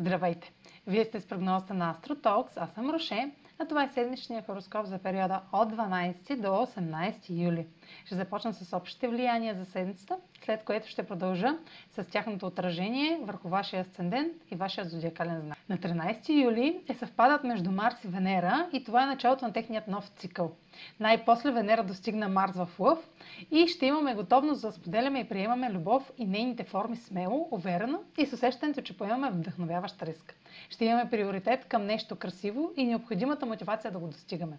Здравейте! Вие сте с прогнозата на AstroTalks, аз съм Роше, а това е седмичния хороскоп за периода от 12 до 18 юли. Ще започна с общите влияния за седмицата, след което ще продължа с тяхното отражение върху вашия асцендент и вашия зодиакален знак. На 13 юли е съвпадат между Марс и Венера и това е началото на техният нов цикъл. Най-после Венера достигна Марс в Лъв и ще имаме готовност да споделяме и приемаме любов и нейните форми смело, уверено и с усещането, че поемаме вдъхновяващ риск. Ще имаме приоритет към нещо красиво и необходимата мотивация да го достигаме.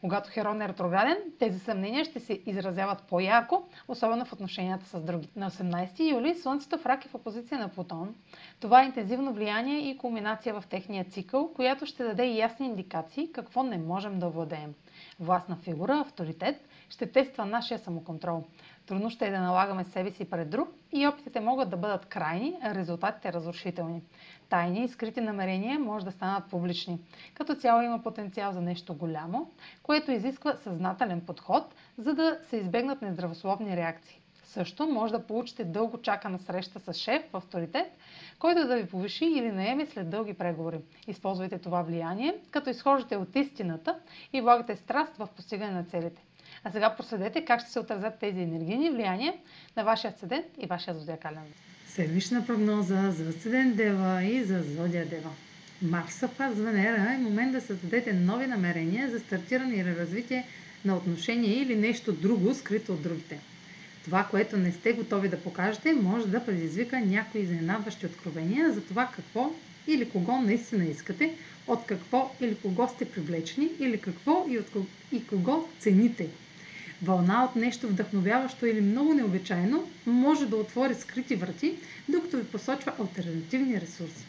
Когато Херон е ретрограден, тези съмнения ще се изразяват по-ярко, особено в отношенията с други. На 18 юли Слънцето в рак е в опозиция на Плутон. Това е интензивно влияние и кулминация в техния цикъл, която ще даде ясни индикации какво не можем да владеем. Властна фигура, авторитет, ще тества нашия самоконтрол. Трудно ще е да налагаме себе си пред друг и опитите могат да бъдат крайни, а резултатите разрушителни. Тайни и скрити намерения може да станат публични. Като цяло има потенциал за нещо голямо, което изисква съзнателен подход, за да се избегнат нездравословни реакции. Също може да получите дълго чакана среща с шеф в авторитет, който да ви повиши или наеме след дълги преговори. Използвайте това влияние, като изхождате от истината и влагате страст в постигане на целите. А сега проследете как ще се отразят тези енергийни влияния на вашия асцендент и вашия зодиакален. Седмична прогноза за асцендент Дева и за зодия Дева. Марс в Венера е момент да създадете нови намерения за стартиране или развитие на отношение или нещо друго, скрито от другите. Това, което не сте готови да покажете, може да предизвика някои изненадващи откровения за това какво или кого наистина искате, от какво или кого сте привлечени, или какво и, от кого, и кого цените. Вълна от нещо вдъхновяващо или много необичайно може да отвори скрити врати, докато ви посочва альтернативни ресурси.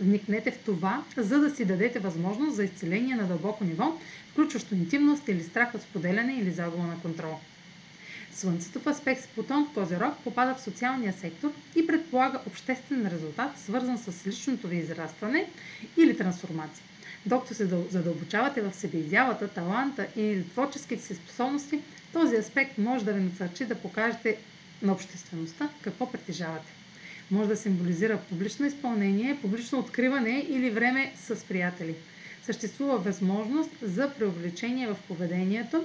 Вникнете в това, за да си дадете възможност за изцеление на дълбоко ниво, включващо интимност или страх от споделяне или загуба на контрол. Слънцето в аспект с Плутон в Козерог попада в социалния сектор и предполага обществен резултат, свързан с личното ви израстване или трансформация. Докато се задълбочавате в себеизявата, таланта или творческите си способности, този аспект може да ви насърчи да покажете на обществеността какво притежавате. Може да символизира публично изпълнение, публично откриване или време с приятели – съществува възможност за преувеличение в поведението